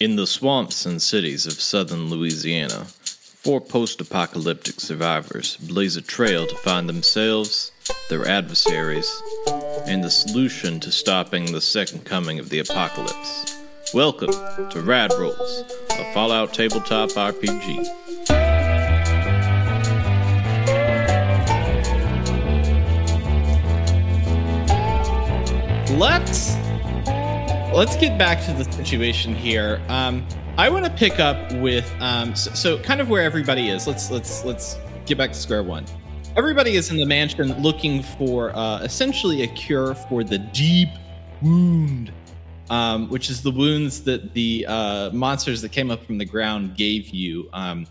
In the swamps and cities of southern Louisiana, four post apocalyptic survivors blaze a trail to find themselves, their adversaries, and the solution to stopping the second coming of the apocalypse. Welcome to Rad Rolls, a Fallout tabletop RPG. let's let's get back to the situation here. Um, I want to pick up with um, so, so kind of where everybody is. Let's let's let's get back to square one. Everybody is in the mansion looking for uh, essentially a cure for the deep wound, um, which is the wounds that the uh, monsters that came up from the ground gave you. Um,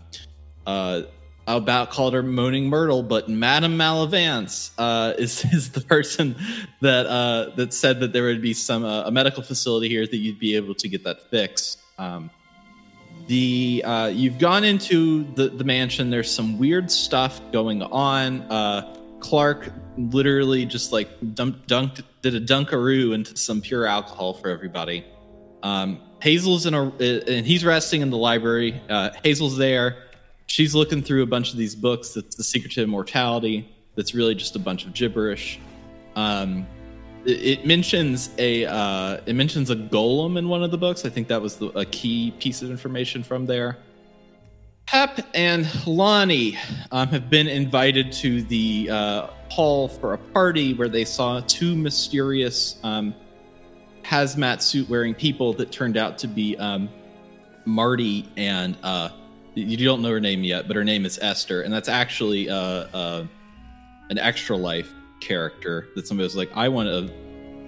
uh, about called her Moaning Myrtle, but Madame Malavance uh, is is the person that uh, that said that there would be some uh, a medical facility here that you'd be able to get that fixed. Um, the uh, you've gone into the the mansion. There's some weird stuff going on. Uh, Clark literally just like dumped, dunked did a dunkaroo into some pure alcohol for everybody. Um, Hazel's in a and he's resting in the library. Uh, Hazel's there she's looking through a bunch of these books that's the secret to immortality that's really just a bunch of gibberish. Um, it, it, mentions a uh, it mentions a golem in one of the books. I think that was the, a key piece of information from there. Pep and lonnie um, have been invited to the uh, hall for a party where they saw two mysterious um, hazmat suit wearing people that turned out to be um, marty and uh, you don't know her name yet, but her name is Esther, and that's actually uh, uh, an extra life character that somebody was like, I want a,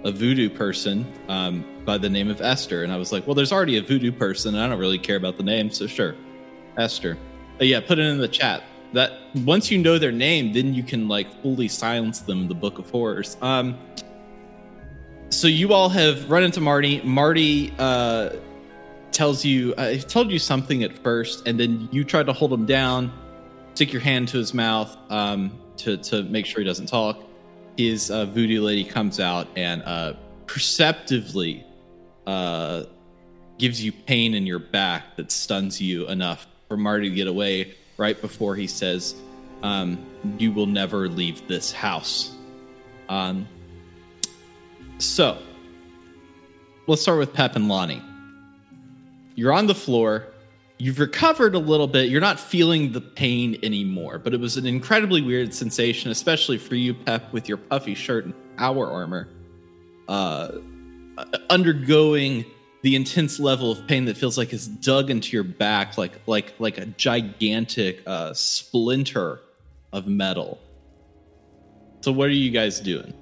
a voodoo person um, by the name of Esther, and I was like, well, there's already a voodoo person, and I don't really care about the name, so sure, Esther. But yeah, put it in the chat. That once you know their name, then you can like fully silence them in the Book of Horrors. Um, so you all have run into Marty. Marty uh, tells you uh, he told you something at first, and then you try to hold him down, stick your hand to his mouth um, to to make sure he doesn't talk. His uh, voodoo lady comes out and uh, perceptively uh, gives you pain in your back that stuns you enough for Marty to get away right before he says, um, "You will never leave this house." Um, so let's start with Pep and Lonnie you're on the floor. You've recovered a little bit. You're not feeling the pain anymore, but it was an incredibly weird sensation, especially for you, Pep, with your puffy shirt and power armor, uh, undergoing the intense level of pain that feels like it's dug into your back, like like like a gigantic uh, splinter of metal. So, what are you guys doing?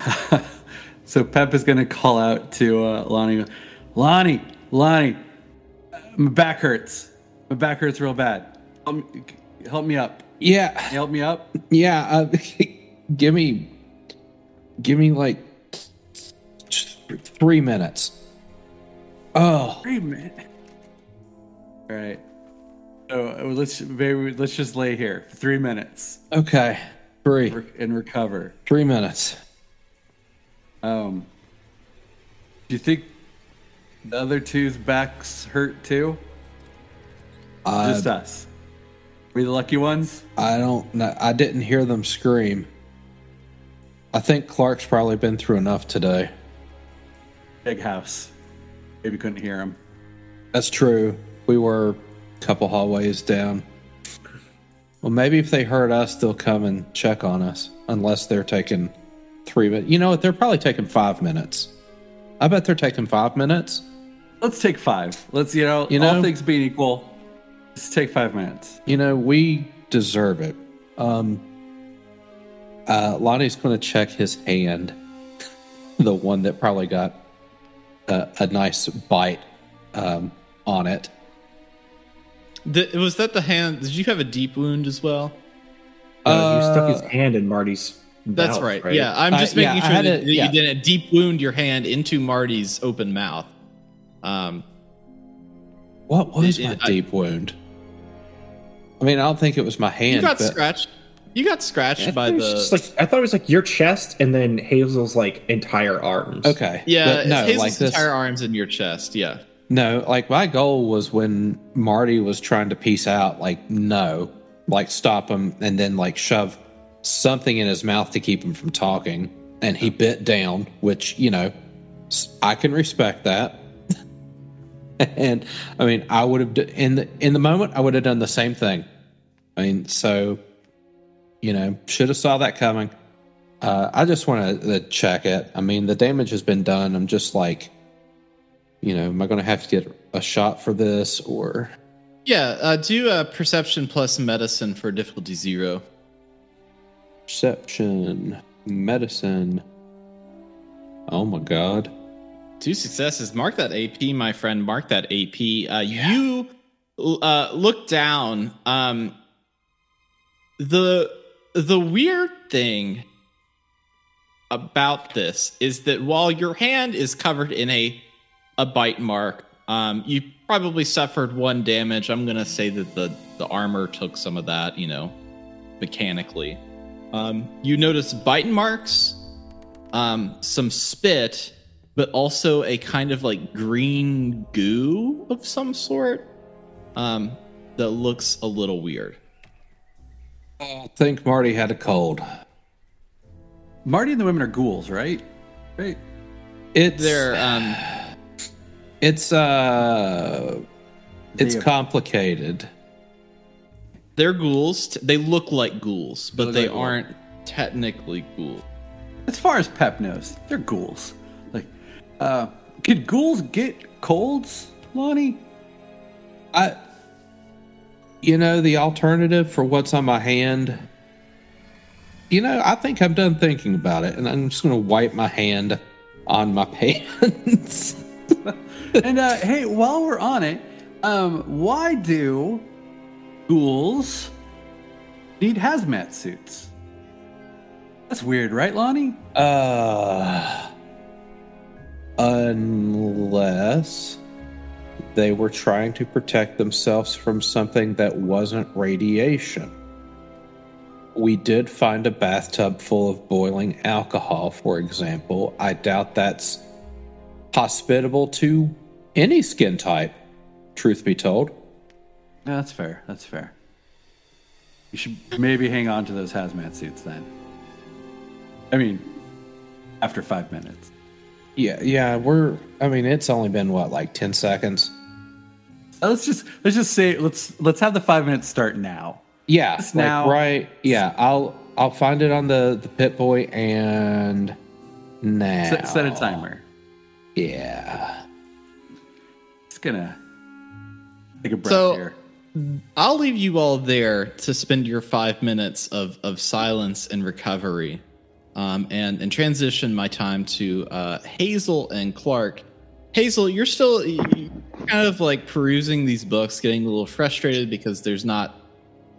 so Pep is going to call out to uh, Lonnie. Lonnie, Lonnie, my back hurts. My back hurts real bad. Help me, help me up. Yeah. Help me up. Yeah. Uh, give me, give me like three minutes. Oh, three minutes. All right. So uh, let's maybe let's just lay here for three minutes. Okay. Three and recover. Three minutes. Um. Do you think the other two's backs hurt too? Uh, Just us. We the lucky ones? I don't know. I didn't hear them scream. I think Clark's probably been through enough today. Big house. Maybe couldn't hear him. That's true. We were a couple hallways down. Well, maybe if they heard us, they'll come and check on us. Unless they're taking three minutes. You know what? They're probably taking five minutes. I bet they're taking five minutes. Let's take five. Let's you know, you know, all things being equal, let's take five minutes. You know, we deserve it. Um, uh, Lonnie's going to check his hand, the one that probably got a, a nice bite um, on it. The, was that the hand? Did you have a deep wound as well? Uh, you stuck his hand in Marty's. That's mouth, right. right. Yeah, I'm just uh, making yeah, sure that, a, yeah. you didn't deep wound your hand into Marty's open mouth. Um, what was it, my it, deep I, wound? I mean, I don't think it was my hand. You got but... scratched. You got scratched by the. Like, I thought it was like your chest and then Hazel's like entire arms. Okay. Yeah, no, Hazel's like entire arms in your chest. Yeah. No, like my goal was when Marty was trying to piece out, like no, like stop him and then like shove something in his mouth to keep him from talking, and he bit down, which you know I can respect that. and I mean, I would have in the in the moment I would have done the same thing. I mean, so you know, should have saw that coming. Uh, I just want to check it. I mean, the damage has been done. I'm just like, you know, am I going to have to get a shot for this or? Yeah, uh, do a perception plus medicine for difficulty zero. Perception, medicine. Oh my god. Two successes. Mark that AP, my friend. Mark that AP. Uh, You uh, look down. Um, the the weird thing about this is that while your hand is covered in a a bite mark, um, you probably suffered one damage. I'm gonna say that the the armor took some of that. You know, mechanically. Um, you notice bite marks, um, some spit, but also a kind of like green goo of some sort um, that looks a little weird. I think Marty had a cold. Marty and the women are ghouls, right? Right. It's They're um, it's uh it's They- complicated. they're ghouls. They look like ghouls, but look they like aren't technically ghouls. As far as Pep knows, they're ghouls. Uh, could ghouls get colds, Lonnie? I you know the alternative for what's on my hand. You know, I think I'm done thinking about it and I'm just going to wipe my hand on my pants. and uh, hey, while we're on it, um, why do ghouls need hazmat suits? That's weird, right, Lonnie? Uh, unless they were trying to protect themselves from something that wasn't radiation. We did find a bathtub full of boiling alcohol, for example. I doubt that's hospitable to any skin type, truth be told. Yeah, that's fair. That's fair. You should maybe hang on to those hazmat suits then. I mean, after five minutes. Yeah, yeah, we're, I mean, it's only been what, like 10 seconds? Uh, Let's just let's just say let's let's have the five minutes start now. Yeah, like now. right. Yeah, I'll I'll find it on the the Pip-Boy and now Set, set a timer. Yeah, it's gonna take a breath So- here. I'll leave you all there to spend your five minutes of, of silence and recovery, um, and and transition my time to uh, Hazel and Clark. Hazel, you're still you- you kind of like perusing these books, getting a little frustrated because there's not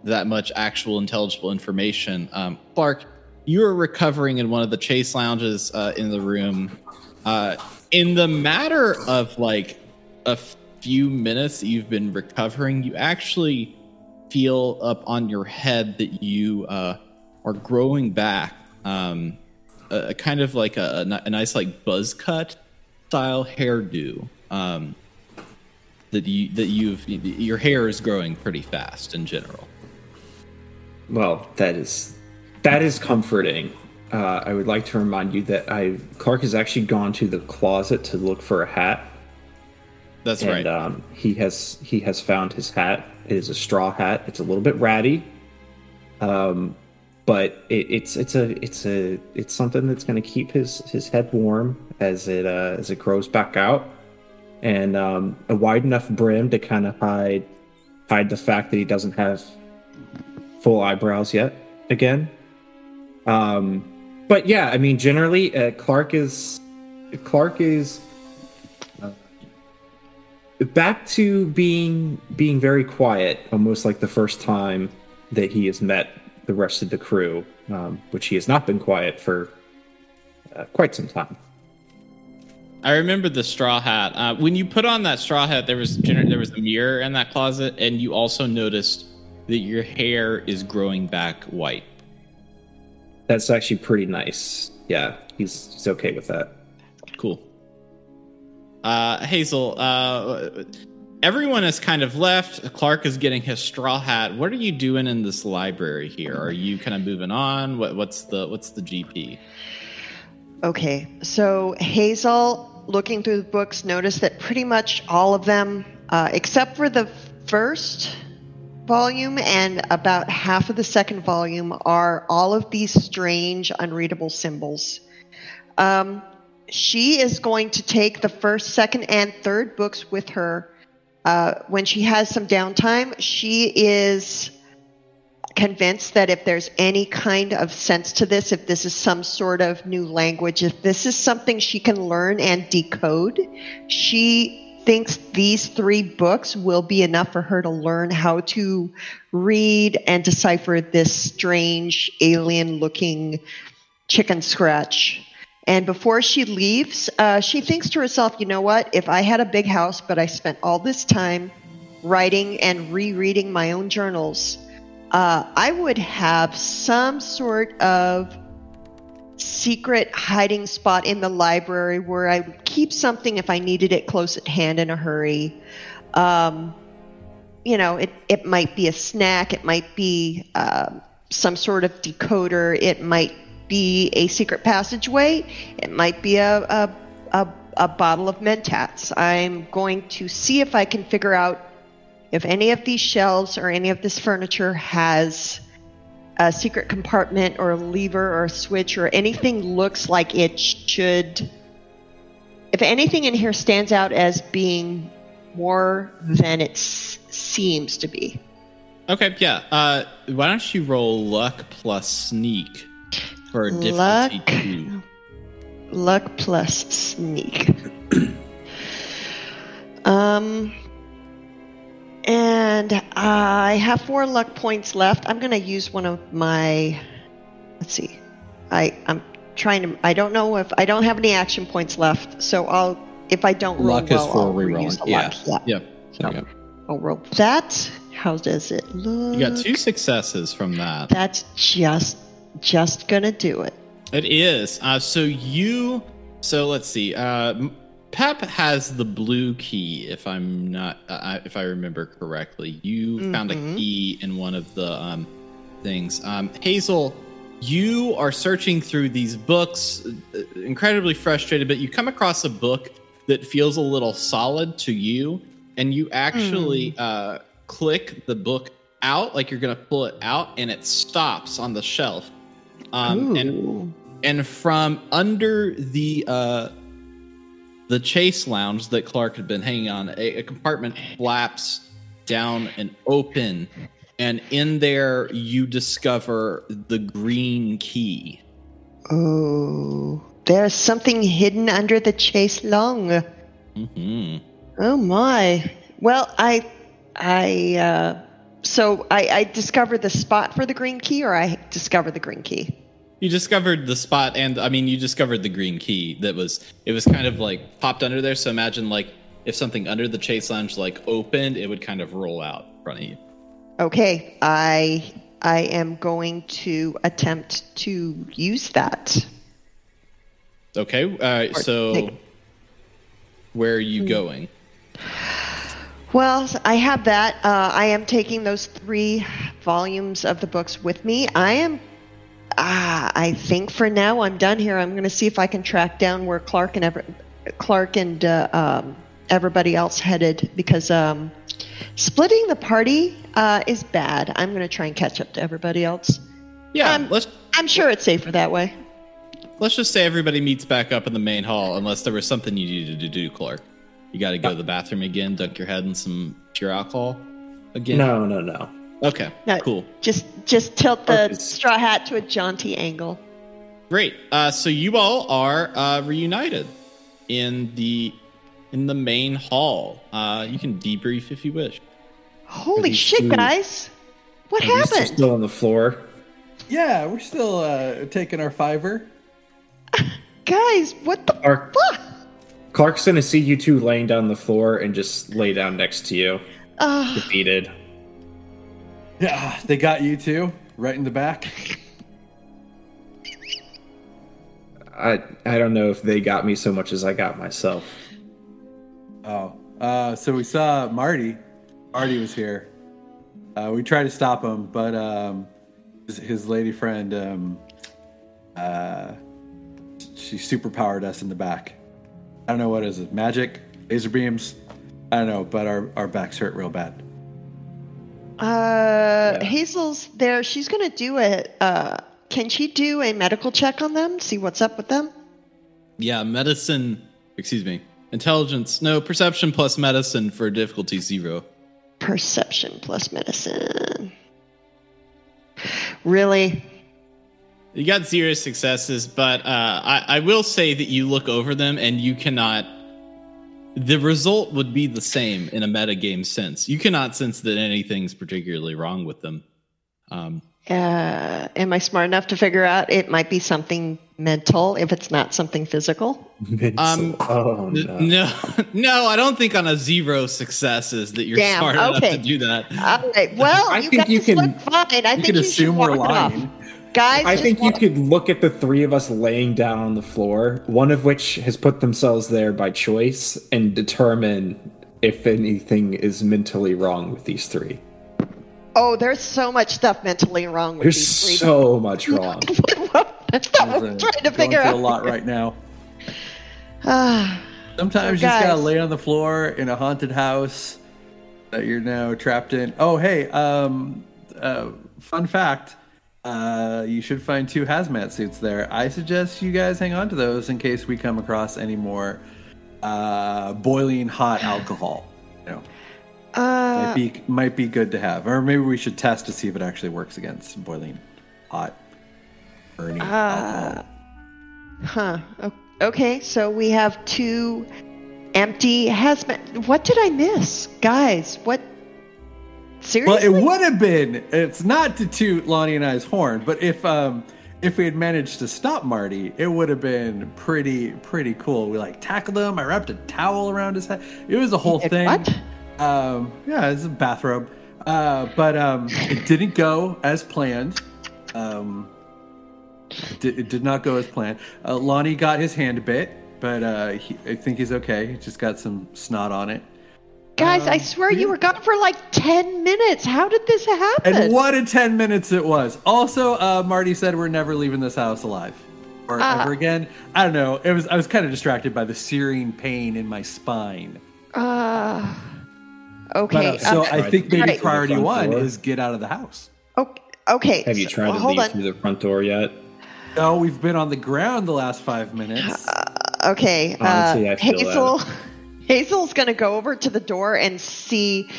that much actual intelligible information. Um, Clark, you are recovering in one of the chase lounges uh, in the room. Uh, in the matter of like a few minutes that you've been recovering, you actually feel up on your head that you uh, are growing back. Um, a, a kind of like a, a nice like buzz cut style hairdo. Um, that you that you've your hair is growing pretty fast in general. Well, that is that is comforting. Uh, I would like to remind you that I Clark has actually gone to the closet to look for a hat, That's and right. um, he has he has found his hat. It is a straw hat. It's a little bit ratty, um, but it, it's it's a it's a it's something that's going to keep his his head warm as it uh, as it grows back out, and um, a wide enough brim to kind of hide hide the fact that he doesn't have full eyebrows yet again. Um, but yeah, I mean, generally, uh, Clark is Clark is uh, back to being being very quiet, almost like the first time that he has met the rest of the crew, um, which he has not been quiet for uh, quite some time. I remember the straw hat. Uh, when you put on that straw hat, there was gener- there was a mirror in that closet, and you also noticed that your hair is growing back white. That's actually pretty nice. Yeah, he's he's okay with that. Cool. Uh, Hazel, uh, everyone has kind of left. Clark is getting his straw hat. What are you doing in this library here? Are you kind of moving on? What, what's the what's the GP? Okay, so Hazel, looking through the books, noticed that pretty much all of them, uh, except for the first volume and about half of the second volume, are all of these strange, unreadable symbols. Um, she is going to take the first, second, and third books with her uh, when she has some downtime. She is convinced that if there's any kind of sense to this, if this is some sort of new language, if this is something she can learn and decode, she thinks these three books will be enough for her to learn how to read and decipher this strange alien looking chicken scratch. And before she leaves, uh, she thinks to herself, you know what? If I had a big house, but I spent all this time writing and rereading my own journals, uh, I would have some sort of secret hiding spot in the library where I would keep something if I needed it close at hand in a hurry. Um, you know, it, it might be a snack, it might be uh, some sort of decoder, it might be a secret passageway, it might be a, a, a, a bottle of Mentats. I'm going to see if I can figure out if any of these shelves or any of this furniture has a secret compartment or a lever or a switch or anything looks like it should if anything in here stands out as being more than it seems to be Okay, yeah. Uh, why don't you roll luck plus sneak for a difficulty Luck. two? luck plus sneak um and i have four luck points left i'm going to use one of my let's see i i'm trying to i don't know if i don't have any action points left so i'll if i don't roll Luck is well, for I'll rerolling, reuse yeah. luck. yeah Yeah, There you i'll roll that how does it look you got two successes from that. that's just just gonna do it It is. Uh, so you. So let's see. Uh, Pep has the blue key. If I'm not, uh, if I remember correctly, you found a Mhm. key in one of the um, things. Um, Hazel, you are searching through these books, uh, incredibly frustrated, but you come across a book that feels a little solid to you, and you actually uh, click the book out, like you're going to pull it out, and it stops on the shelf. Um, and Ooh. and from under the uh the chase lounge that Clark had been hanging on, a, a compartment flaps down and open, and in there you discover the green key. Oh, there's something hidden under the chase long. hmm Oh my. Well, I, I, uh, so I, I discovered the spot for the green key, or I discovered the green key. You discovered the spot, and I mean, you discovered the green key that was it was kind of like popped under there. So imagine like if something under the chase lounge like opened, it would kind of roll out in front of you. Okay, I, I am going to attempt to use that. Okay, uh, so take- where are you going? Well, I have that. Uh, I am taking those three volumes of the books with me. I am. Ah, I think for now I'm done here. I'm going to see if I can track down where Clark and ever, Clark and uh, um, everybody else headed because um, splitting the party uh, is bad. I'm going to try and catch up to everybody else. Yeah, Um, let's I'm sure it's safer that way. let's just say everybody meets back up in the main hall, unless there was something you needed to do, Clark. You got to go to the bathroom again, dunk your head in some pure alcohol again. No, no, no. Okay. No. Cool. Just just tilt the Clark is- straw hat to a jaunty angle. Great. Uh, so you all are uh, reunited in the in the main hall. Uh, you can debrief if you wish. Holy shit, two- guys! What Are you still- happened? Still on the floor. Yeah, we're still uh, taking our fiver. Guys, what the Clark, fuck? Clark's gonna see you two laying down on the floor and just lay down next to you, Uh, defeated. Yeah, they got you too, right in the back. I I don't know if they got me so much as I got myself. Oh, uh, so we saw Marty. Marty was here. Uh, we tried to stop him, but um, his, his lady friend, um, uh, she superpowered us in the back. I don't know what is it, magic, laser beams. I don't know, but our, our backs hurt real bad. Uh, Yeah. Hazel's there. She's going to do it. Uh, can she do a medical check on them? See what's up with them? Yeah, medicine. Excuse me. Intelligence. No, perception plus medicine for difficulty zero. Perception plus medicine. Really? You got zero successes, but uh, I, I will say that you look over them and you cannot. The result would be the same in a metagame sense. You cannot sense that anything's particularly wrong with them. Um, Uh, am I smart enough to figure out it might be something mental if it's not something physical? Um, oh no. no, no, I don't think on a zero successes that you're Damn, smart enough to do that. All right. Well, I you think guys you can- look fine. I You think could you assume should we're walk it off. lying. Guys, I just think you could look at the three of us laying down on the floor, one of which has put themselves there by choice, and determine if anything is mentally wrong with these three. Oh, there's so much stuff mentally wrong with There's these three. so much wrong. That's not what I'm trying to Going figure out. a lot right now. Sometimes So you just gotta lay on the floor in a haunted house that you're now trapped in. Oh, hey, um, uh, fun fact. Uh, you should find two hazmat suits there. I suggest you guys hang on to those in case we come across any more uh, boiling hot alcohol. You know, might uh, be might be good to have, or maybe we should test to see if it actually works against boiling hot burning alcohol. huh. Okay, so we have two empty hazmat. What did I miss, guys? What? Well, it would have been. It's not to toot Lonnie and I's horn, but if um if we had managed to stop Marty, it would have been pretty pretty cool. We like tackled him. I wrapped a towel around his head. It was a whole thing. what? Um, yeah, it's a bathrobe. Uh, but um, it didn't go as planned. Um, it did, it did not go as planned. Uh, Lonnie got his hand bit, but uh, he, I think he's okay. He just got some snot on it. Guys, I um, swear you were gone for like 10 minutes. How did this happen? And what a 10 minutes it was. Also, uh, Marty said we're never leaving this house alive or Ah. ever again. I don't know. It was I was kind of distracted by the searing pain in my spine. Uh, But, okay. uh, so uh, I think maybe Right. priority one door. is get out of the house. okay, okay. Have you so- tried to hold leave on. through the front door yet? No, we've been on the ground the last five minutes. Okay. Honestly, uh, I Hazel's gonna go over to the door and see.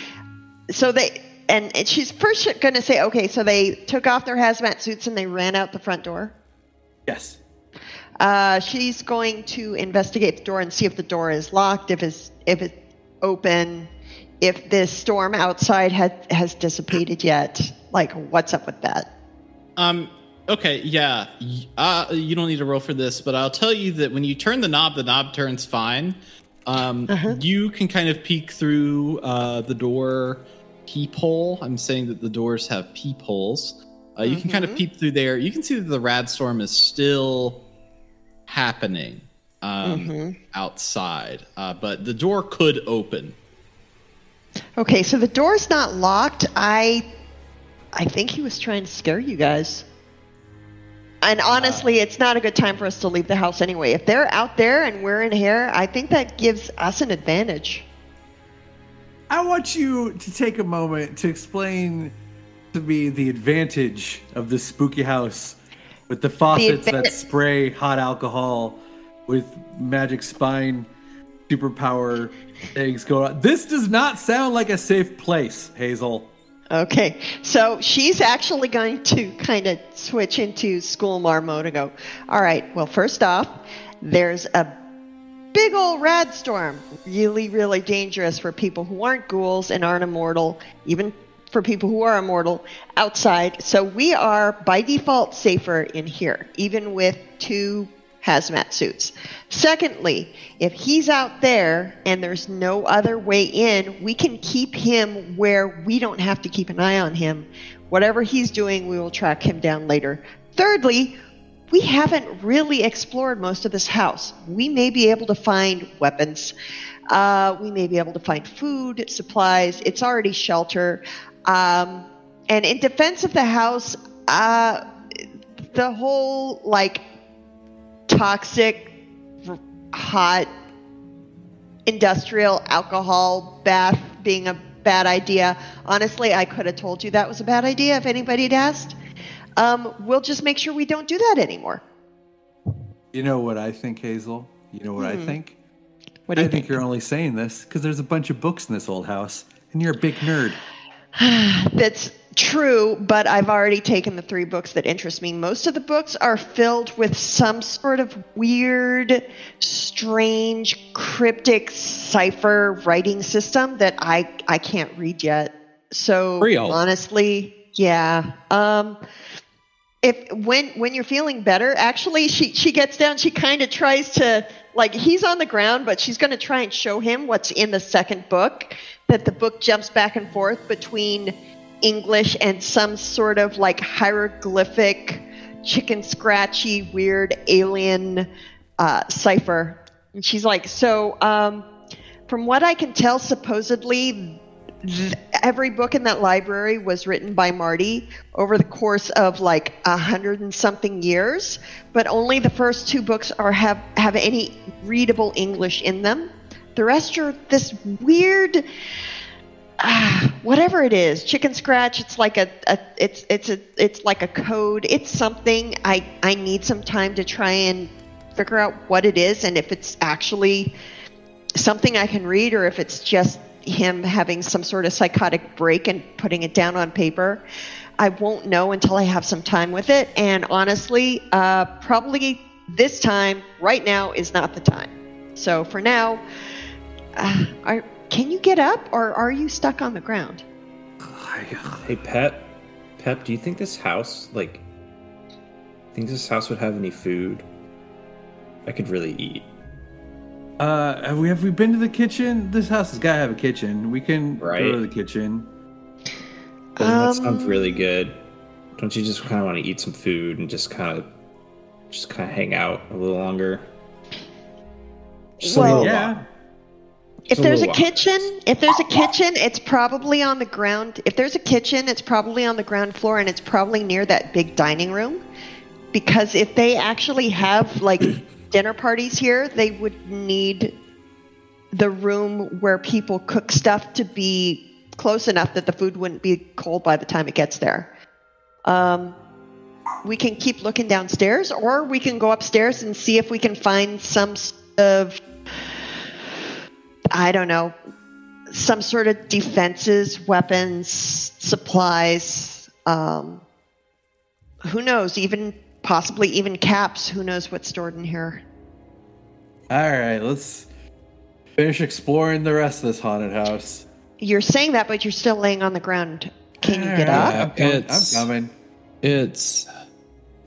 So they and, and she's first gonna say, okay, so they took off their hazmat suits and they ran out the front door. yes. Uh, she's going to investigate the door and see if the door is locked, if it's if it's open, if this storm outside has has dissipated yet. Like, what's up with that? Um. Okay. Yeah. Uh, you don't need to roll for this, but I'll tell you that when you turn the knob, the knob turns fine. Um, you can kind of peek through uh, the door peephole. I'm saying that the doors have peepholes. Uh, you can kind of peep through there. You can see that the rad storm is still happening um, outside, uh, but the door could open. Okay, so the door's not locked. I I think he was trying to scare you guys. And honestly, it's not a good time for us to leave the house anyway. If they're out there and we're in here, I think that gives us an advantage. I want you to take a moment to explain to me the advantage of this spooky house with the faucets that advan- spray hot alcohol with magic spine superpower things going on. This does not sound like a safe place, Hazel. Okay, so she's actually going to kind of switch into school mar mode and go, all right, well, first off, there's a big old rad storm. Really, really dangerous for people who aren't ghouls and aren't immortal, even for people who are immortal outside. So we are by default safer in here, even with two hazmat suits. Secondly, if he's out there and there's no other way in, we can keep him where we don't have to keep an eye on him. Whatever he's doing, we will track him down later. Thirdly, we haven't really explored most of this house. We may be able to find weapons, Uh, we may be able to find food, supplies. It's already shelter. Um, and in defense of the house, uh, the whole like toxic, hot industrial alcohol bath being a bad idea. Honestly, I could have told you that was a bad idea if anybody had asked. Um, we'll just make sure we don't do that anymore. You know what I think, Hazel? You know what I think? What do I you think think? you're only saying this because there's a bunch of books in this old house, and you're a big nerd. That's true, but I've already taken the three books that interest me. Most of the books are filled with some sort of weird, strange, cryptic cipher writing system that I I can't read yet. So Creole. honestly, yeah. Um if when when you're feeling better, actually she she gets down, she kind of tries to like he's on the ground, but she's going to try and show him what's in the second book. That the book jumps back and forth between English and some sort of like hieroglyphic, chicken scratchy, weird alien uh, cipher. And she's like, so um, from what I can tell, supposedly th- every book in that library was written by Marty over the course of like a hundred and something years, but only the first two books are have have any readable English in them. The rest are this weird, whatever it is, chicken scratch. It's like a, a it's it's a it's like a code. It's something. I I need some time to try and figure out what it is and if it's actually something I can read or if it's just him having some sort of psychotic break and putting it down on paper. I won't know until I have some time with it. And honestly, uh, probably this time, right now, is not the time. So for now, uh, are, can you get up or are you stuck on the ground? Hey, Pep. Pep, do you think this house, like, think this house would have any food? I could really eat. Uh, have we have we been to the kitchen? This house has got to have a kitchen. We can Right. go to the kitchen. Doesn't that Um, sound really good? Don't you just kind of want to eat some food and just kind of, just kind of hang out a little longer? Just a Well- little Yeah. while. If there's a kitchen, if there's a kitchen, it's probably on the ground. If there's a kitchen, it's probably on the ground floor and it's probably near that big dining room. Because if they actually have like dinner parties here, they would need the room where people cook stuff to be close enough that the food wouldn't be cold by the time it gets there. Um, we can keep looking downstairs, or we can go upstairs and see if we can find some of I don't know, some sort of defenses, weapons, supplies. Um, who knows? Even possibly even caps. Who knows what's stored in here? All right, let's finish exploring the rest of this haunted house. You're saying that, but you're still laying on the ground. Can you get All up? right, I'm coming. It's- I'm coming. It's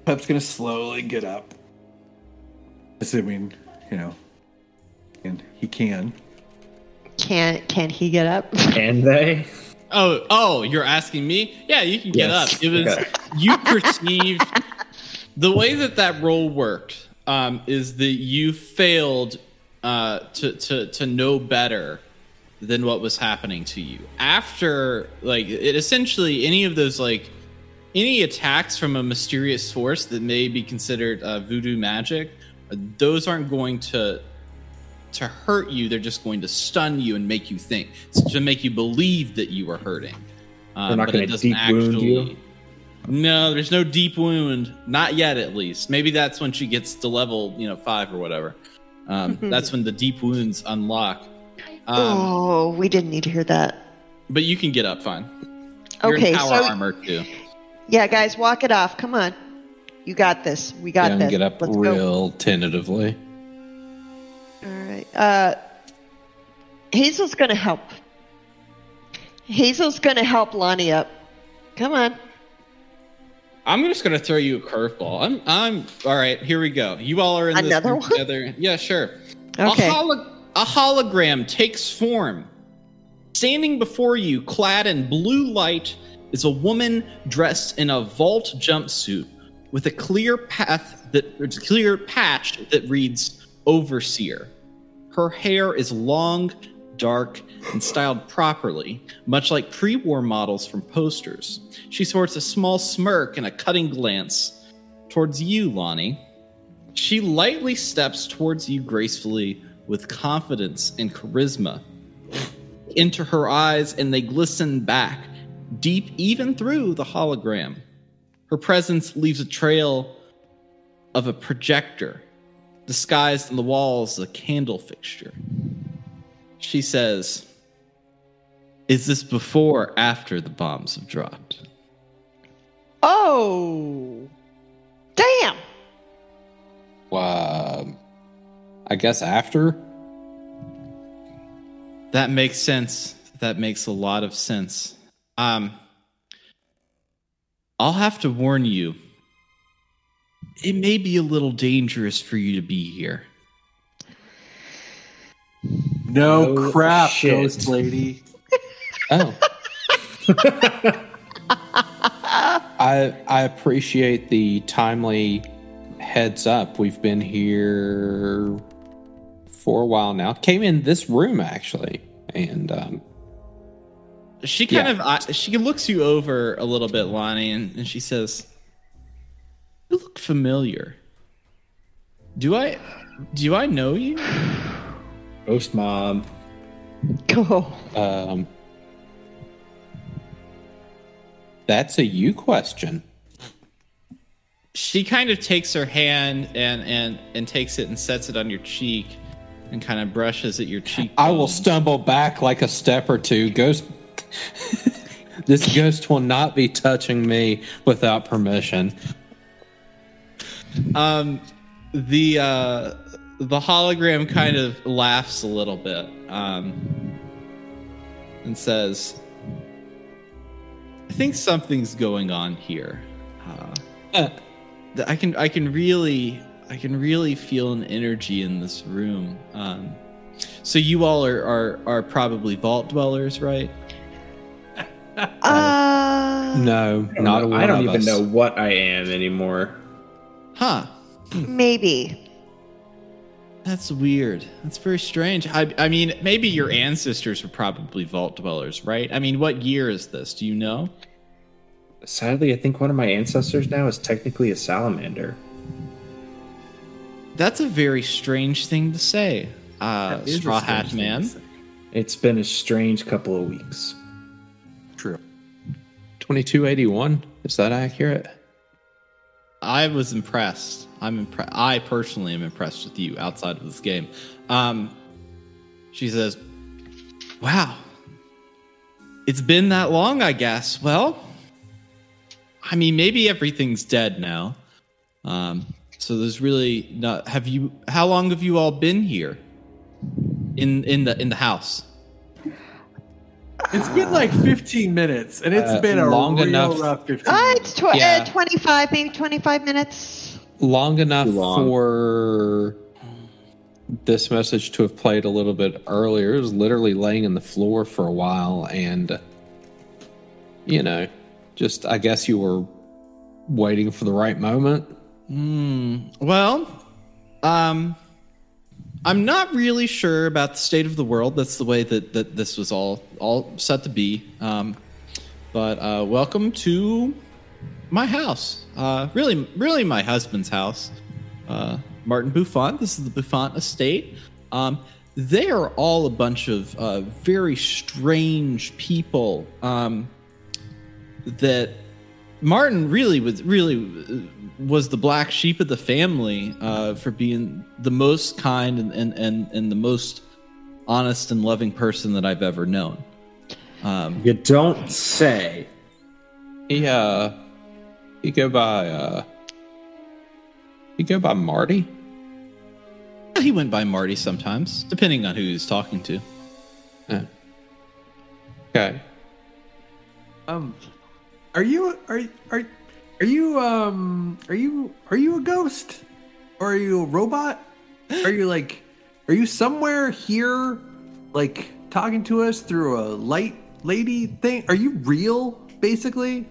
Pep's gonna slowly get up, assuming you know, and he can. Can can he get up? Can they? Oh, oh, you're asking me? Yeah, you can get Yes. up. It was Okay. you perceived the way that that role worked um, is that you failed uh, to to to know better than what was happening to you after like it essentially any of those like any attacks from a mysterious force that may be considered uh, voodoo magic uh, those aren't going to to hurt you they're just going to stun you and make you think it's to make you believe that you are hurting um, They're not gonna it doesn't deep wound you? no there's no deep wound not yet at least maybe that's when she gets to level you know five or whatever um, that's when the deep wounds unlock um, oh, we didn't need to hear that. but you can get up fine You're Okay, in power so armor too yeah, guys, walk it off. Come on, you got this. We got gonna this. get up Let's go. real tentatively. All right. Uh, Hazel's going to help. Hazel's going to help Lonnie up. Come on. I'm just gonna throw you a curveball. I'm I'm all right. Here we go. You all are in this Another group one? together. Yeah, sure. Okay. A, holo- a hologram takes form. Standing before you, clad in blue light, is a woman dressed in a vault jumpsuit with a clear path that clear patch that reads overseer. Her hair is long, dark, and styled properly, much like pre war models from posters. She sports a small smirk and a cutting glance towards you, Lonnie. She lightly steps towards you gracefully with confidence and charisma. Into her eyes, and they glisten back, deep even through the hologram. Her presence leaves a trail of a projector, disguised in the walls, a candle fixture. She says, Is this before or after the bombs have dropped? Oh, damn! Um, I guess after. That makes sense. That makes a lot of sense. Um, I'll have to warn you. It may be a little dangerous for you to be here. No Oh, crap, shit. ghost lady. Oh. I I appreciate the timely heads up. We've been here for a while now. Came in this room actually, and um, She kind Yeah. of uh, she looks you over a little bit, Lonnie, and, and she says, "You look familiar. Do I do I know you?" Ghost mom. Go. um, that's a you question. She kind of takes her hand and and and takes it and sets it on your cheek, and kind of brushes at your cheek. I will stumble back like a step or two. Ghost. this ghost will not be touching me without permission. Um, the uh, the hologram kind of laughs a little bit, um, and says, "I think something's going on here. Uh, Uh, I can I can really I can really feel an energy in this room. Um, so you all are are are probably vault dwellers, right? Uh, no, I don't, know- one I don't of even us. know what I am anymore. Huh. maybe. That's weird. That's very strange. I, I mean, maybe your ancestors were probably vault dwellers, right? I mean, what year is this? Do you know? Sadly, I think one of my ancestors now is technically a salamander. That's a very strange thing to say, uh, That is a Straw strange Hat thing to Man. say. It's been a strange couple of weeks. True. 2281. Is that accurate? I was impressed. I'm impressed. I personally am impressed with you outside of this game. Um, she says, "Wow, it's been that long, I guess. Well, I mean, maybe everything's dead now. Um, so there's really not. Have you? How long have you all been here? In in the in the house? It's been like 15 minutes, and it's Uh, been a long real enough. rough 15 Uh, it's tw- Yeah. uh, 25, maybe 25 minutes. Long enough long. for this message to have played a little bit earlier. It was literally laying in the floor for a while, and you know, just I guess you were waiting for the right moment. Hmm. Well, um, I'm not really sure about the state of the world. That's the way that, that this was all all set to be. Um, but uh, welcome to my house. Uh, really, really, my husband's house. Uh, Martin Beaufont. This is the Beaufont estate. Um, they are all a bunch of uh, very strange people. Um, that Martin really was really uh, was the black sheep of the family uh, for being the most kind and, and, and, and the most honest and loving person that I've ever known. Um, You don't say. He uh, he go by uh, he go by Marty. he went by Marty sometimes, depending on who he was talking to. Yeah. Okay. Um, are you are are are you um are you are you a ghost or are you a robot? Are you like are you somewhere here, like talking to us through a light lady thing? Are you real, basically?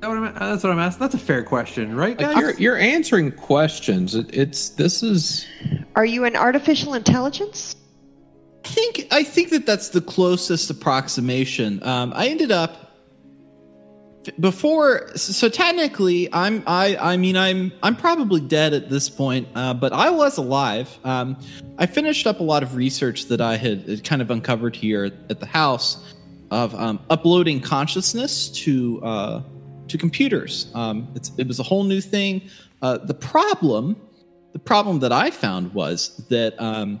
That what I'm, that's what I'm asking. That's a fair question, right, guys? Like you're you're answering questions. It, it's this is Are you an artificial intelligence? I think I think that that's the closest approximation. Um, I ended up before, so technically, I'm I I mean I'm I'm probably dead at this point, uh, but I was alive. Um, I finished up a lot of research that I had, kind of uncovered here at the house of um, uploading consciousness to uh, to computers. Um, it was a whole new thing. Uh, the problem, the problem that I found was that um,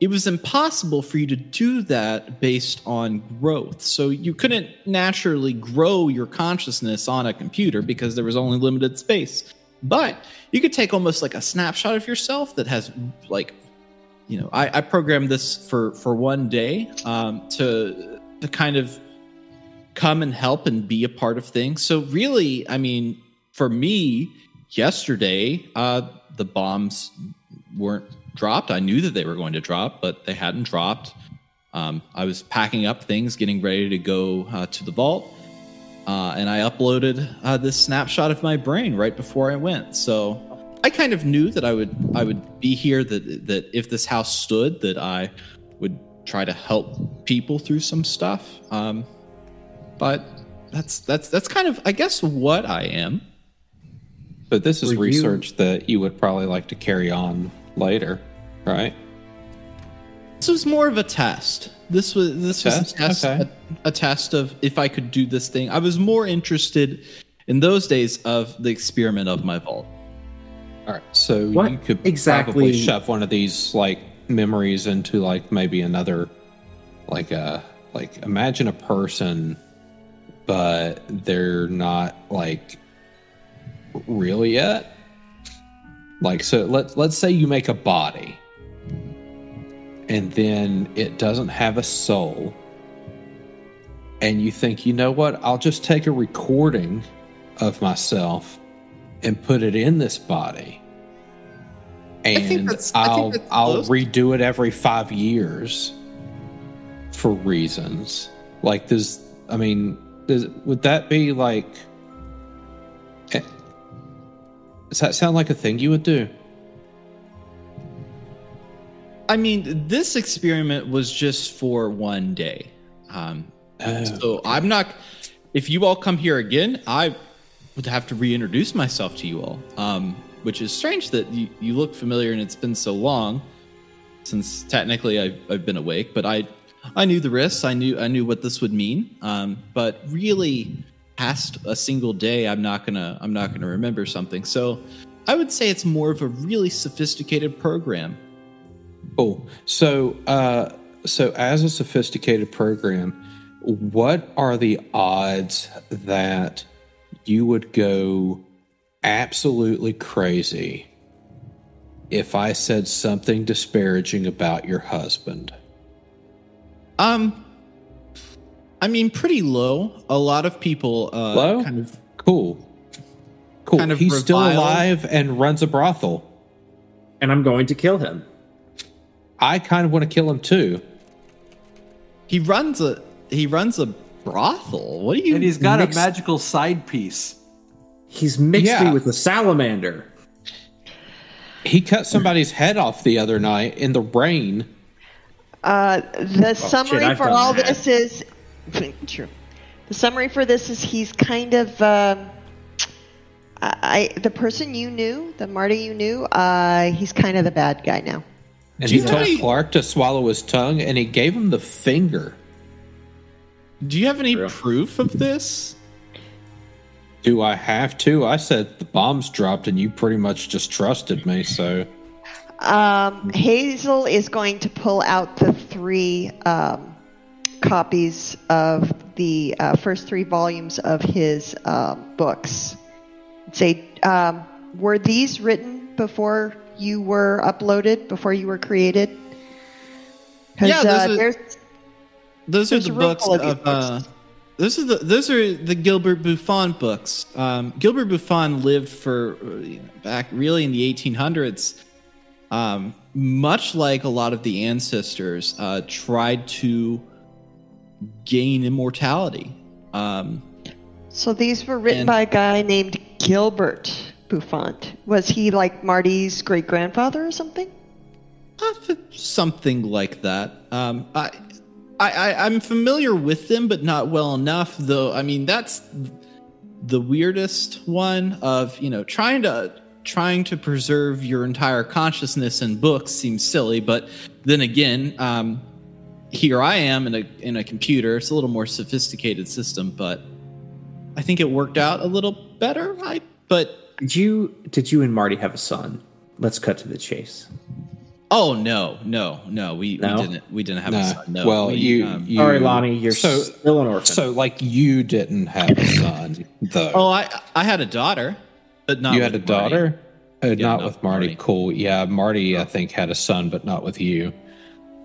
it was impossible for you to do that based on growth. So you couldn't naturally grow your consciousness on a computer because there was only limited space. But you could take almost like a snapshot of yourself that has like, you know, I, I programmed this for for one day um, to to kind of come and help and be a part of things. So really, I mean, for me, yesterday, uh, the bombs weren't dropped. I knew that they were going to drop, but they hadn't dropped. Um, I was packing up things, getting ready to go uh, to the vault, uh, and I uploaded uh, this snapshot of my brain right before I went. So I kind of knew that I would I would be here. That that if this house stood, that I would try to help people through some stuff. Um, but that's that's that's kind of I guess what I am. But this is Were you- research that you would probably like to carry on later, right? This was more of a test. This was this was Test? a test, Okay. a, a test of if I could do this thing. I was more interested in those days of the experiment of my vault. All right. So What you could exactly- probably shove one of these like memories into like maybe another like a like imagine a person but they're not like real yet. Like so let let's say you make a body and then it doesn't have a soul. And you think, you know what? I'll just take a recording of myself and put it in this body. And I'll I'll redo it every five years for reasons. Like does I mean, does would that be like does that sound like a thing you would do? I mean, this experiment was just for one day. Um, Oh, so I'm not. If you all come here again, I would have to reintroduce myself to you all. Um, which is strange that you, you look familiar and it's been so long since technically I've, I've been awake. But I I knew the risks. I knew I knew what this would mean. Um, but really, past a single day, I'm not gonna I'm not gonna remember something. So I would say it's more of a really sophisticated program. Cool. So, uh, so as a sophisticated program, what are the odds that you would go absolutely crazy if I said something disparaging about your husband? Um, I mean, pretty low. A lot of people uh, Low? kind of Cool. Cool. Kind of He's still alive and runs a brothel. And I'm going to kill him. I kind of want to kill him too. he runs a he runs a brothel. What do you? And he's got mixed- a magical side piece. He's mixed Yeah. me with a salamander. He cut somebody's head off the other night in the rain. Uh, the summary I've for all that. this is true. The summary for this is he's kind of um, I, I the person you knew, the Marty you knew. Uh, he's kind of the bad guy now. And he you told any- Clark to swallow his tongue, and he gave him the finger. do you have any True. proof of this? Do I have to? I said the bombs dropped, and you pretty much just trusted me. So Um, Hazel is going to pull out the three um, copies of the uh, first three volumes of his um, books. Say, um, were these written before you were uploaded, before you were created? Yeah, those uh, are- Those are the books of Uh, books. those are the those are the Gilbert Beaufont books. Um, Gilbert Beaufont lived for uh, you know, back really in the 1800s. Um, much like a lot of the ancestors, uh, tried to gain immortality. Um, so these were written And- by a guy named Gilbert Beaufont. Was he like Marty's great grandfather or something? Uh, something like that. Um, I, I, I, I'm familiar with them, but not well enough. Though, I mean, that's the weirdest one. Of you know, trying to trying to preserve your entire consciousness in books seems silly, but then again, um, here I am in a in a computer. It's a little more sophisticated system, but I think it worked out a little better. I but Did you did you and Marty have a son? Let's cut to the chase. oh no, no, no, we, No? we didn't we didn't have a son. No, well, we, you, um, you. Sorry, Lonnie, you're so still an orphan. so like you didn't have a son though. oh, I I had a daughter, but not you had a with Marty. daughter, uh, not not with with Marty. Marty. Cool. Yeah, Marty, I think had a son, but not with you.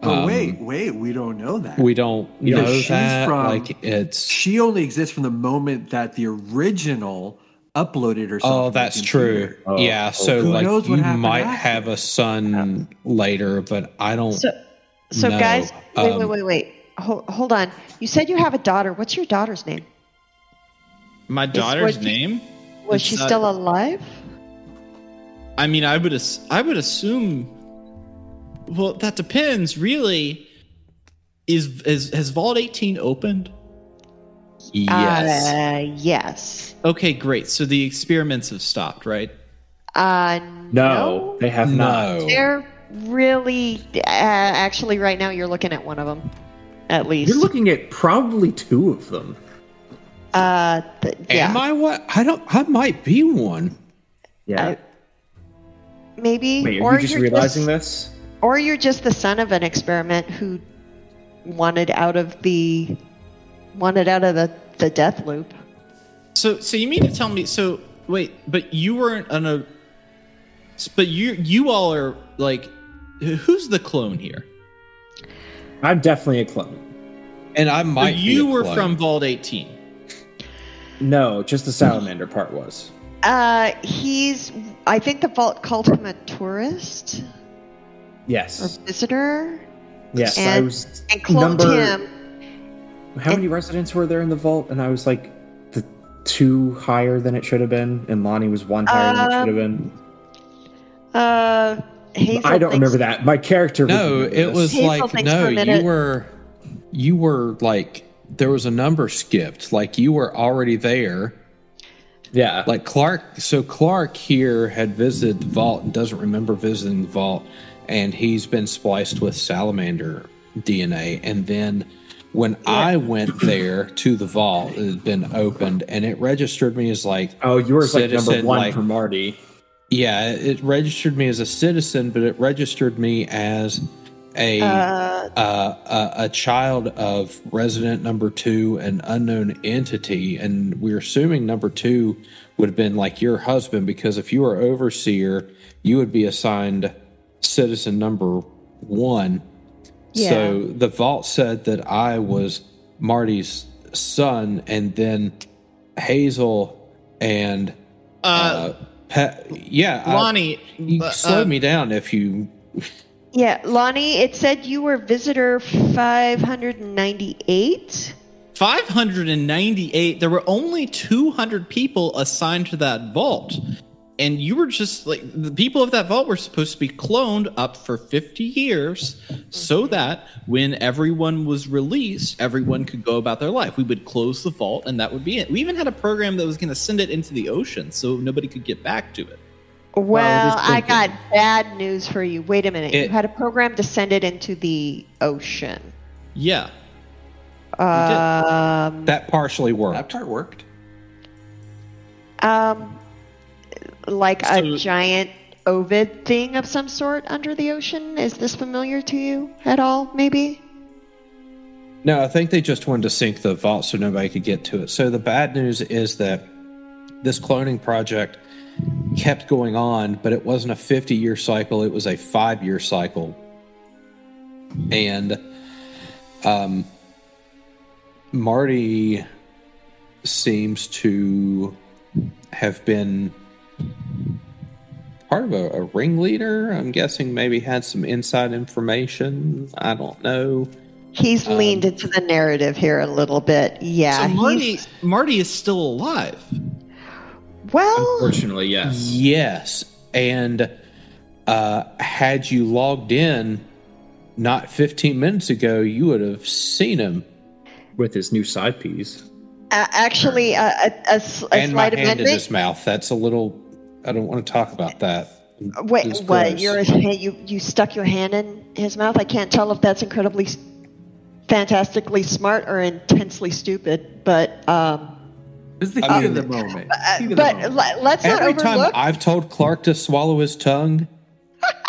Oh Um, wait, wait, we don't know that. We don't You know, know she's that. from- like it's. she only exists from the moment that the original uploaded herself. Oh, that's true. Oh, yeah, so Who like knows what you might after? have a son later, but I don't. So, so No, guys, wait, um, wait, wait, wait. Hold, hold on. You said you have a daughter. What's your daughter's name? My daughter's what- name. Was It's she not- still alive? I mean, I would ass- I would assume. Well, that depends. Really, is is has Vault 18 opened? yes. Uh, yes. Okay, great. So the experiments have stopped, right? Uh, no, they have not. They're really uh, actually right now. You're looking at one of them, at least. You're looking at probably two of them. uh, th- yeah, Am I what? I don't. I might be one. Yeah. I- maybe. Wait, or are you just you're realizing this? Or you're just the son of an experiment who wanted out of the wanted out of the the death loop. So, so you mean to tell me? So, wait, but you weren't on a. But you you all are like, who's the clone here? I'm definitely a clone. And I So might. be you a were clone. from Vault 18. No, just the salamander part was. Uh, he's. I think the vault called him a tourist or Yes. visitor, Yes. I and- was and cloned number. him. How many residents were there in the vault? And I was like the two higher than it should have been, and Lonnie was one higher than it should have been. Uh, Hazel I don't remember that. My character. No, it was Hazel like no. You were. You were like there was a number skipped. Like you were already there. Yeah. Like Clark. So Clark here had visited the vault and doesn't remember visiting the vault, and he's been spliced with salamander DNA. And then when I went there to the vault, it had been opened, and it registered me as like oh, yours like number citizen, one like- for Marty. Yeah, it registered me as a citizen, but it registered me as a Uh, uh, a, a child of resident number two, an unknown entity, and we're assuming number two would have been like your husband because if you were overseer, you would be assigned citizen number one. So the vault said that I was Marty's son, and then Hazel and Uh, uh, Pe- yeah, I- you uh, slow uh, me down if you. Yeah, Lonnie. It said you were visitor 598. 598 there were only 200 people assigned to that vault. And you were just like the people of that vault were supposed to be cloned up for 50 years so that when everyone was released everyone could go about their life. We would close the vault and that would be it. We even had a program that was going to send it into the ocean so nobody could get back to it Well, just I got bad news for you. Wait a minute. you had a program to send it into the ocean. yeah Um, That partially worked. That worked. part worked. um, like a giant ovid thing of some sort under the ocean. Is this familiar to you at all? Maybe. No, I think they just wanted to sink the vault so nobody could get to it. So the bad news is that this cloning project kept going on, but it wasn't a 50 year cycle, it was a five year cycle. And um, Marty seems to have been part of a, a ringleader. I'm guessing maybe had some inside information. I don't know. He's Um, leaned into the narrative here a little bit. Yeah. so marty marty is still alive well, Unfortunately, yes. Yes, and uh, had you logged in not 15 minutes ago, you would have seen him with his new side piece. Uh, actually, a, a, a s- a and my slight hand in his mouth. That's a little. I don't want to talk about that. Wait, It's what? You're hey, you you stuck your hand in his mouth. I can't tell if that's incredibly, fantastically smart or intensely stupid. But um, It's the heat I of the moment. uh, Heat of the but moment. le- let's not Every time. I've told Clark to swallow his tongue,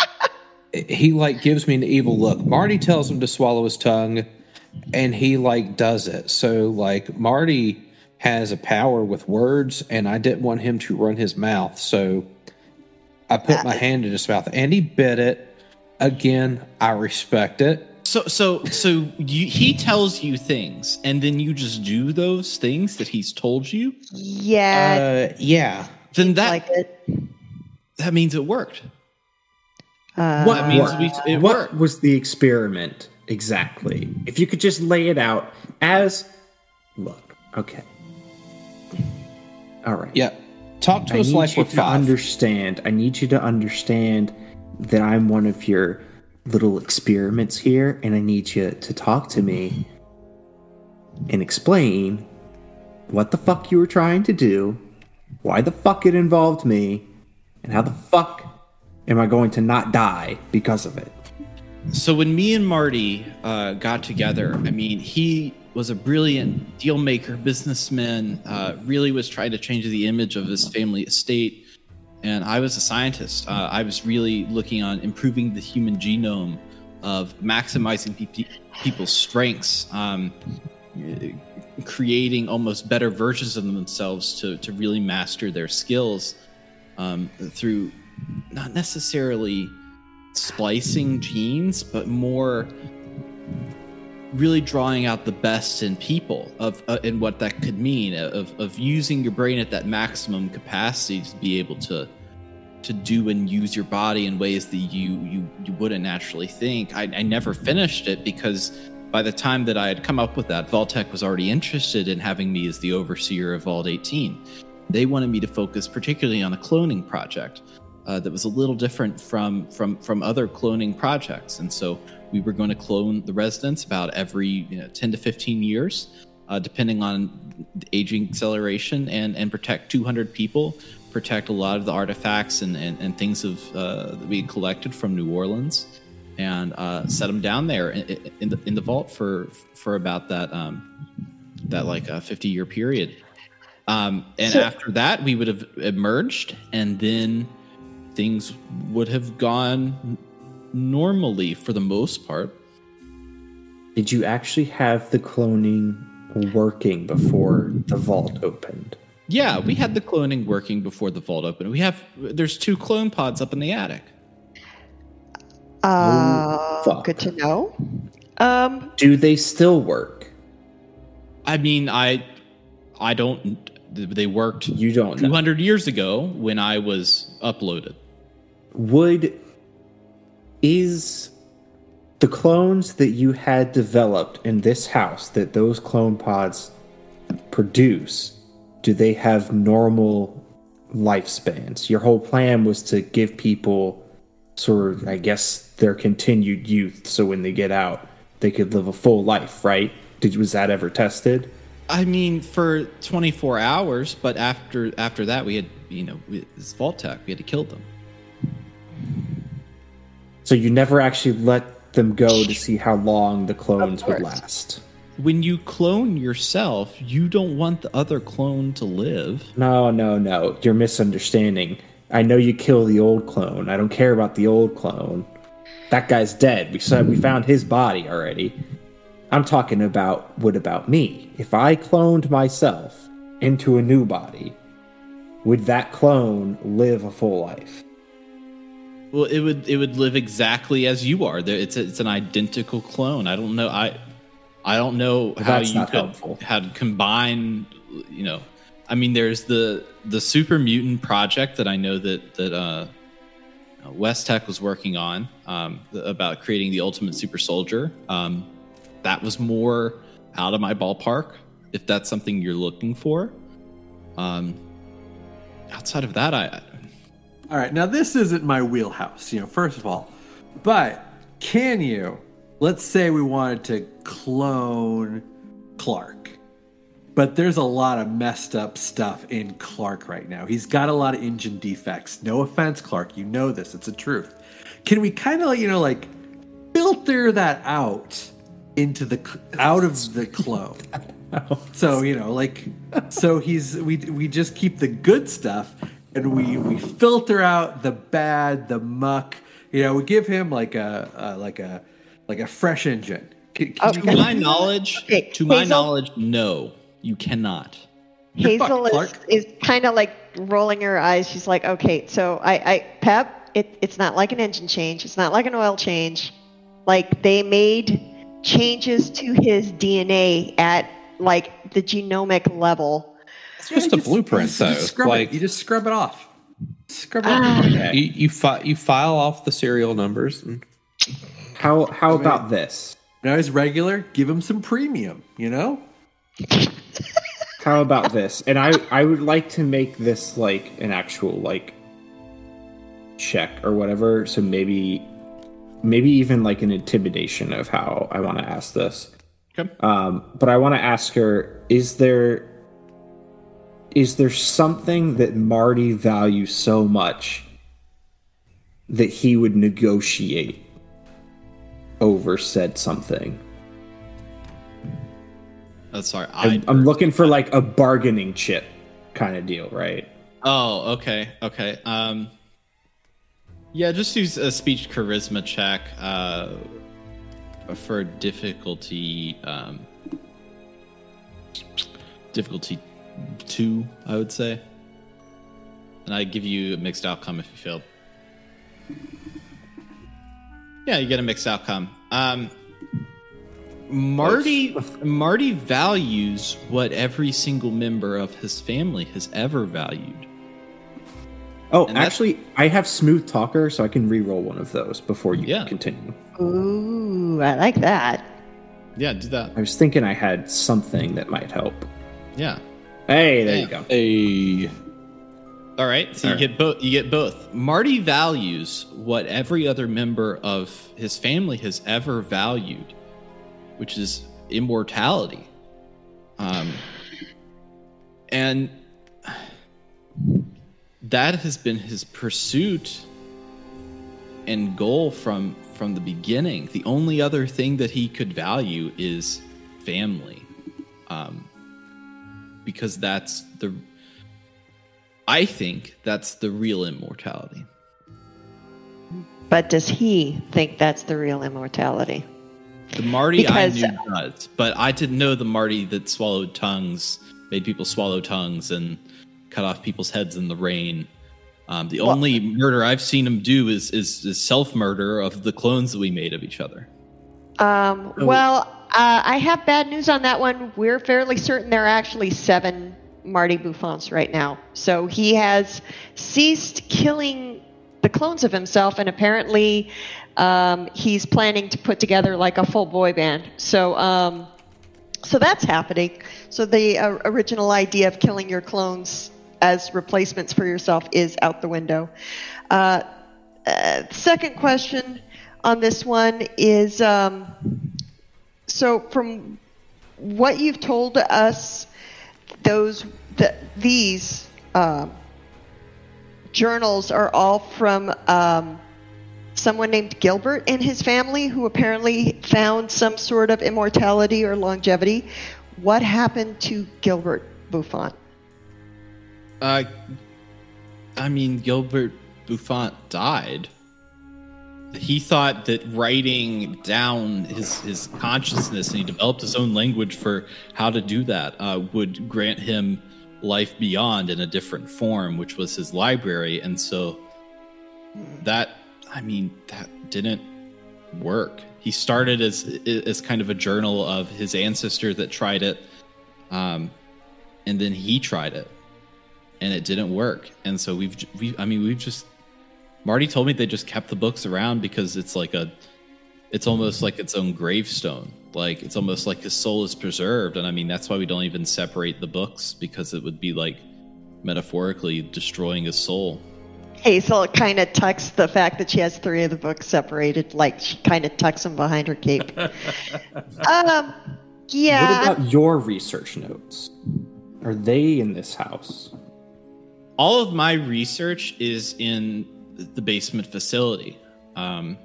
he like gives me an evil look. Marty tells him to swallow his tongue, and he like does it. So like Marty has a power with words, and I didn't want him to run his mouth, so I put my hand in his mouth, and he bit it. Again, I respect it. So so so you, he tells you things, and then you just do those things that he's told you. yeah, Uh, yeah. Then that like it. that means it worked. Uh, What That means worked? we, it what worked. was the experiment exactly? If you could just lay it out as look, okay. All right. Yeah. Talk to I us need like you we're to five. understand. I need you to understand that I'm one of your little experiments here, and I need you to talk to me and explain what the fuck you were trying to do, why the fuck it involved me, and how the fuck am I going to not die because of it. So when me and Marty uh, got together, I mean, he was a brilliant deal maker, businessman. Uh, really was trying to change the image of his family estate, and I was a scientist. Uh, I was really looking on improving the human genome, of maximizing pe- people's strengths, um, creating almost better versions of themselves to to really master their skills um, through not necessarily splicing genes, but more really drawing out the best in people of uh, and what that could mean of of using your brain at that maximum capacity to be able to to do and use your body in ways that you you you wouldn't naturally think. I, I never finished it because by the time that I had come up with that, Vault-Tec was already interested in having me as the overseer of Vault 18. They wanted me to focus particularly on a cloning project uh, that was a little different from from from other cloning projects, and so we were going to clone the residents about every you know, 10 to 15 years, uh, depending on the aging acceleration, and and protect 200 people, protect a lot of the artifacts and and, and things of uh, that we had collected from New Orleans, and uh, set them down there in, in the in the vault for for about that um, that like a 50 year period. Um, and So- after that, we would have emerged, and then things would have gone normally for the most part. Did you actually have the cloning working before the vault opened? Yeah, we had the cloning working before the vault opened. We have there's two clone pods up in the attic. Uh, fuck. good to know. Um, Do they still work? I mean, I I don't. They worked You don't know. 200 years ago when I was uploaded. would is the clones that you had developed in this house that those clone pods produce do they have normal lifespans your whole plan was to give people sort of i guess their continued youth so when they get out they could live a full life right did was that ever tested I mean, for 24 hours, but after after that, we had you know it's Vault-Tec. We had to kill them. So you never actually let them go to see how long the clones would last When you clone yourself, you don't want the other clone to live. No, no, no. You're misunderstanding. I know you kill the old clone. I don't care about the old clone. That guy's dead. We said we found his body already. I'm talking about what about me? If I cloned myself into a new body, would that clone live a full life? Well, it would it would live exactly as you are. It's a, it's an identical clone. I don't know. I I don't know how you could helpful. how to combine. You know, I mean, there's the the super mutant project that I know that that uh, West Tek was working on um, about creating the ultimate super soldier. Um, that was more out of my ballpark. If that's something you're looking for, um, outside of that, I All right, now this isn't my wheelhouse, you know, first of all. But can you, let's say we wanted to clone Clark, but there's a lot of messed up stuff in Clark right now. He's got a lot of engine defects. No offense, Clark, you know this, it's a truth. Can we kind of, you know, like filter that out into the out of the clone? So you know, like, so he's we we just keep the good stuff, and we we filter out the bad, the muck. You know, we give him like a, a like a like a fresh engine. Can- can Okay. Oh, you- To my knowledge, Okay, to my knowledge, no, you cannot. Hazel is, is kind of like rolling her eyes. She's like, okay, so I, I Pep, it, it's not like an engine change. It's not like an oil change. Like they made changes to his DNA at like the genomic level. It's just a blueprint, you though. just Like it. You just scrub it off. Scrub it off. you, you, fi- you file off the serial numbers. And How how about this? Now he's regular. Give him some premium. You know. How about this? And I I would like to make this like an actual like check or whatever. So maybe maybe even like an intimidation of how I want to ask this. Okay. Um, but I want to ask her: Is there is there something that Marty values so much that he would negotiate over said something? Oh, sorry. I, I'm, I'm looking for like a bargaining chip kind of deal, right? oh, okay, okay. Um, yeah, just use a speech charisma check uh, for difficulty. Um, difficulty two, I would say. And I give you a mixed outcome if you failed. Yeah, you get a mixed outcome. Um, Marty Marty values what every single member of his family has ever valued. Oh, And actually, I have smooth talker, so I can re-roll one of those before you Yeah. continue. Ooh, I like that. Yeah, do that. I was thinking I had something that might help. Yeah. Hey, there Yeah. you go. a All right, so All you get both. You get both. Marty values what every other member of his family has ever valued, which is immortality. Um, and that has been his pursuit and goal from from the beginning. The only other thing that he could value is family, um, because that's the I think that's the real immortality. But does he think that's the real immortality? The Marty Because- I knew does, but I didn't know the Marty that swallowed tongues, made people swallow tongues, and cut off people's heads in the rain. Um, the only murder I've seen him do is is, is self murder of the clones that we made of each other. Um, well, uh, I have bad news on that one. We're fairly certain there are actually seven Marty Beaufonts right now. So he has ceased killing the clones of himself, and apparently um, he's planning to put together like a full boy band. So, um, so that's happening. So the uh, original idea of killing your clones as replacements for yourself is out the window. Uh, uh, second question on this one is um, so from what you've told us, those the, these um journals are all from um, someone named Gilbert and his family, who apparently found some sort of immortality or longevity. What happened to Gilbert Beaufont? Uh, I mean, Gilbert Beaufont died. He thought that writing down his, his consciousness and he developed his own language for how to do that uh, would grant him life beyond in a different form, which was his library. And so that, I mean, that didn't work. He started as as kind of a journal of his ancestor that tried it, um, and then he tried it, and it didn't work. And so we've we I mean we've just Marty told me they just kept the books around because it's like a it's almost like its own gravestone. Like it's almost like his soul is preserved. And I mean that's why we don't even separate the books because it would be like metaphorically destroying his soul. Hazel kind of tucks the fact that she has three of the books separated, like she kind of tucks them behind her cape. um, yeah. What about your research notes? Are they in this house? all of my research is in the basement facility. Um,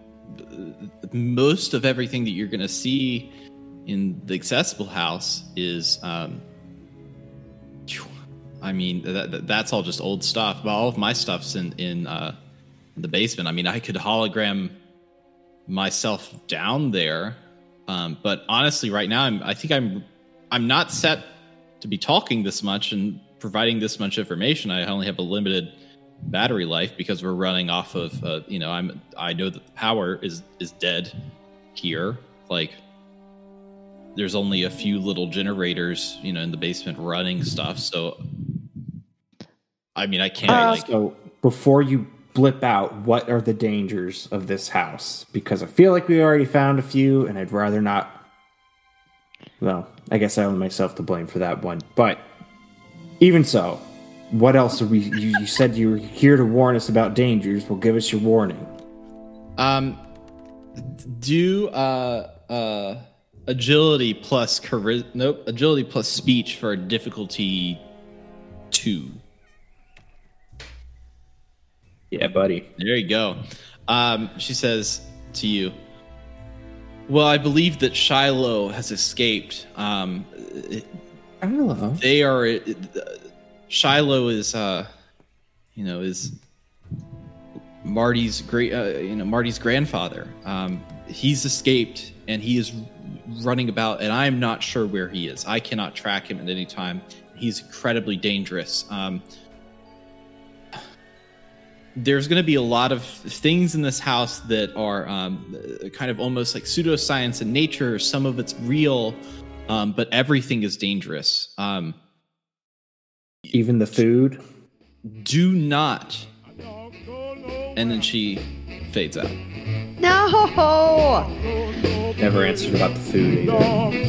most of everything that you're going to see in the accessible house is, um, I mean, that, that's all just old stuff. But all of my stuff's in in, uh, in the basement. I mean, I could hologram myself down there, um, but honestly, right now, I'm, I think I'm I'm not set to be talking this much and providing this much information. I only have a limited battery life because we're running off of uh, you know I'm I know that the power is is dead here. Like there's only a few little generators you know in the basement running stuff. So I mean I can't Uh, like So before you blip out, what are the dangers of this house? Because I feel like we already found a few, and I'd rather not. Well, I guess I own myself to blame for that one. But even so, what else are we? You, you said you were here to warn us about dangers. Well, give us your warning. Um, do uh uh agility plus chari- Nope, agility plus speech for difficulty two. Yeah, buddy. There you go. Um, she says to you, "Well, I believe that Shiloh has escaped. Um, Hello. they are Shiloh is uh you know is Marty's great uh, you know Marty's grandfather. Um he's escaped and he is running about and I'm not sure where he is. I cannot track him at any time. He's incredibly dangerous. Um there's going to be a lot of things in this house that are um, kind of almost like pseudoscience in nature. Some of it's real um, but everything is dangerous. Um, Even the food. do not and then she fades out No. Never answered about the food either.